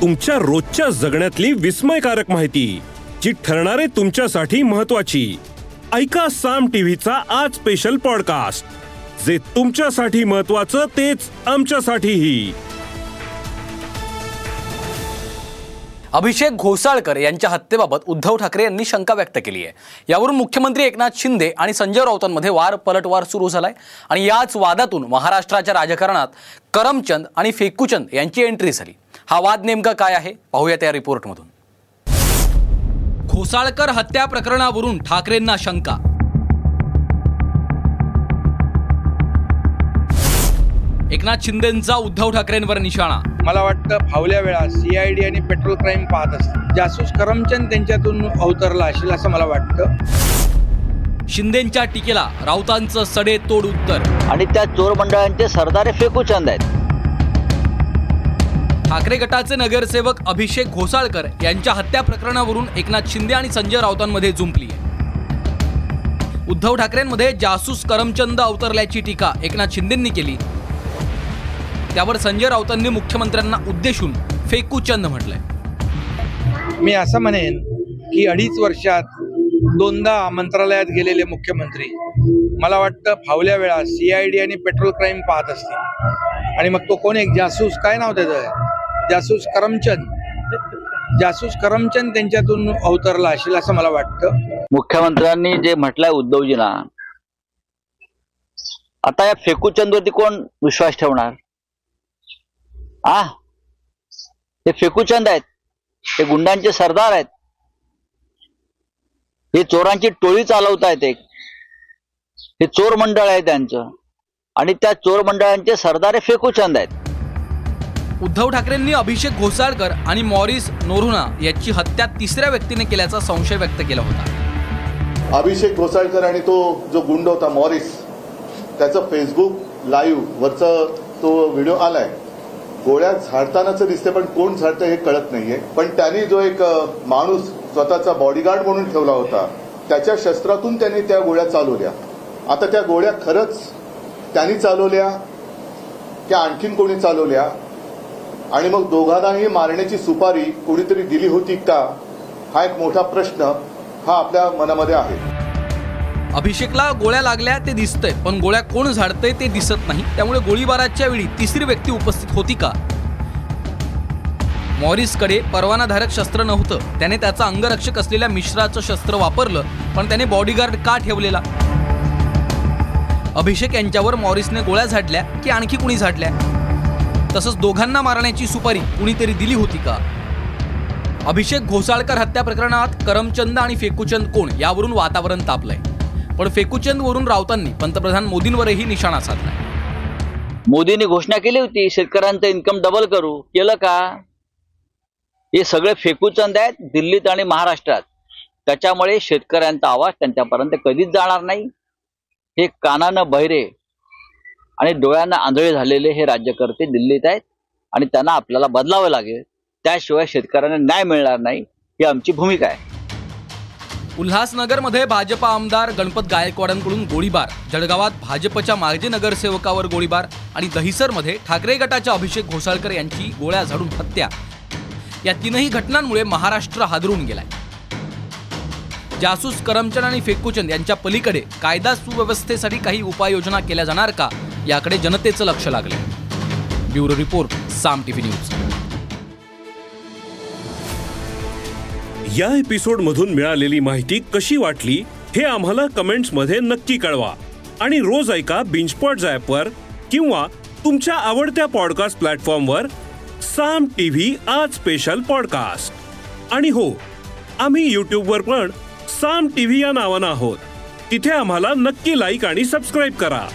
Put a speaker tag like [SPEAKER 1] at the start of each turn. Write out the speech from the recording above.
[SPEAKER 1] तुमच्या रोजच्या जगण्यातली विस्मयकारक माहिती जी ठरणारे तुमच्यासाठी महत्वाची ऐका साम टीव्हीचा आज स्पेशल पॉडकास्ट जे तुमच्यासाठी महत्वाचं तेच आमच्यासाठीही.
[SPEAKER 2] अभिषेक घोसाळकर यांच्या हत्येबाबत उद्धव ठाकरे यांनी शंका व्यक्त केली आहे. यावरून मुख्यमंत्री एकनाथ शिंदे आणि संजय राऊतांमध्ये वार पलटवार सुरू झालाय. आणि याच वादातून महाराष्ट्राच्या राजकारणात करमचंद आणि फेकूचंद यांची एंट्री झाली. हा वाद नेमका काय आहे? पाहूयात या रिपोर्टमधून. घोसाळकर हत्या प्रकरणावरून ठाकरेंना शंका. एकनाथ शिंदेंचा उद्धव ठाकरेंवर निशाणा.
[SPEAKER 3] मला वाटतं फावल्या वेळा सीआयडी आणि पेट्रोल क्राईम पाहत असतात जासूस करमचंद त्यांच्यातून अवतरला असेल असं मला वाटतं.
[SPEAKER 2] शिंदेंच्या टीकेला राऊतांचं सडे तोड उत्तर.
[SPEAKER 4] आणि त्या चोर मंडळांचे सरदारे फेकूचंद आहेत.
[SPEAKER 2] ठाकरे गटाचे नगरसेवक अभिषेक घोसाळकर यांच्या हत्या प्रकरणावरून एकनाथ शिंदे आणि संजय राऊतांमध्ये जुंपली उद्धव ठाकरेंमध्ये जासूस करमचंद अवतरल्याची टीका एकनाथ शिंदेंनी केली. त्यावर संजय राऊतांनी मुख्यमंत्र्यांना उद्देशून फेकूचंद म्हटलंय.
[SPEAKER 3] मी असं म्हणेन की अडीच वर्षात दोनदा मंत्रालयात गेलेले मुख्यमंत्री मला वाटतं फावल्या वेळा सीआयडी आणि पेट्रोल क्राईम पाहत असतील. आणि मग तो कोण एक जासूस काय नाव त्याचं जासूस करमचंद. जासूस करमचंद त्यांच्यातून अवतरला असेल असं मला वाटतं.
[SPEAKER 4] मुख्यमंत्र्यांनी जे म्हटलंय उद्धवजीना आता या फेकूचंदवरती कोण विश्वास ठेवणार? आ? हे फेकूचंद आहेत. हे गुंडांचे सरदार आहेत. हे चोरांची टोळी चालवत आहेत एक. हे चोर मंडळ आहे त्यांचं. आणि त्या चोर मंडळांचे सरदार हे फेकूचंद आहेत.
[SPEAKER 2] उद्धव ठाकरेंनी अभिषेक घोसाळकर आणि मॉरिस नोरुना याची हत्या तिसऱ्या व्यक्तीने केल्याचा संशय व्यक्त केला होता.
[SPEAKER 5] अभिषेक घोसाळकर आणि तो जो गुंड होता मॉरिस त्याचं फेसबुक लाईव्ह वरचं तो व्हिडिओ आलाय. गोळ्या झाडतानाचं दिसते पण कोण झाडतं हे कळत नाहीये. पण त्यांनी जो एक माणूस स्वतःचा बॉडीगार्ड म्हणून ठेवला होता त्याच्या शस्त्रातून त्यांनी त्या गोळ्या चालवल्या. आता त्या गोळ्या खरंच त्यांनी चालवल्या त्या आणखीन कोणी चालवल्या? आणि मग दोघांनाही मारण्याची सुपारी कोणीतरी दिली होती का? हा एक मोठा प्रश्न हा आपल्या मनामध्ये आहे.
[SPEAKER 2] अभिषेकला गोळ्या लागल्या ते दिसतंय पण गोळ्या कोण झाडतंय ते दिसत नाही. त्यामुळे गोळीबाराच्या वेळी तिसरी व्यक्ती उपस्थित होती का? मॉरिसकडे परवानाधारक शस्त्र नव्हतं. त्याने त्याचा अंगरक्षक असलेल्या मिश्राचं शस्त्र वापरलं पण त्याने बॉडीगार्ड का ठेवलेला? अभिषेक यांच्यावर मॉरिसने गोळ्या झाडल्या की आणखी कुणी झाडल्या? तसंच दोघांना मारण्याची सुपारी कुणीतरी दिली होती का? अभिषेक घोसाळकर हत्या प्रकरणात करमचंद आणि फेकूचंद कोण यावरून वातावरण तापलंय. पण फेकूचंद वरून राऊतांनी पंतप्रधान मोदींवरही निशाणा साधलाय.
[SPEAKER 4] मोदींनी घोषणा केली होती शेतकऱ्यांचं इन्कम डबल करू. केलं का? हे सगळे फेकूचंद आहेत दिल्लीत आणि महाराष्ट्रात. त्याच्यामुळे शेतकऱ्यांचा आवाज त्यांच्यापर्यंत कधीच जाणार नाही. हे कानानं बहिरे. आणि डोळ्यांना आंधळे झालेले हे राज्यकर्ते दिल्लीत आहेत आणि त्यांना आपल्याला बदलावं लागेल. त्याशिवाय शेतकऱ्यांना न्याय मिळणार नाही ही आमची भूमिका आहे.
[SPEAKER 2] उल्हासनगरमध्ये भाजपा आमदार गणपत गायकवाडांकडून गोळीबार. जळगावात भाजपच्या माजी नगरसेवकावर गोळीबार आणि दहिसरमध्ये ठाकरे गटाच्या अभिषेक घोसाळकर यांची गोळ्या झाडून हत्या. या तीनही घटनांमुळे महाराष्ट्र हादरून गेलाय. जासूस करमचंद आणि फेकूचंद यांच्या पलीकडे कायदा सुव्यवस्थेसाठी काही उपाययोजना केल्या जाणार का? याकडे जनतेचं लक्ष लागले. Bureau report Saam TV news.
[SPEAKER 1] या एपिसोडमधून मिळालेली माहिती कशी वाटली हे आम्हाला कमेंट्समध्ये नक्की कळवा. आणि रोज ऐका बिंचपॉट ॲपवर किंवा तुमच्या आवडत्या पॉडकास्ट प्लॅटफॉर्मवर साम टीव्ही आज स्पेशल पॉडकास्ट आणि हो आम्ही यूट्यूबवर पण साम टीव्ही या नावानं आहोत. तिथे आम्हाला नक्की लाईक आणि सबस्क्राईब करा.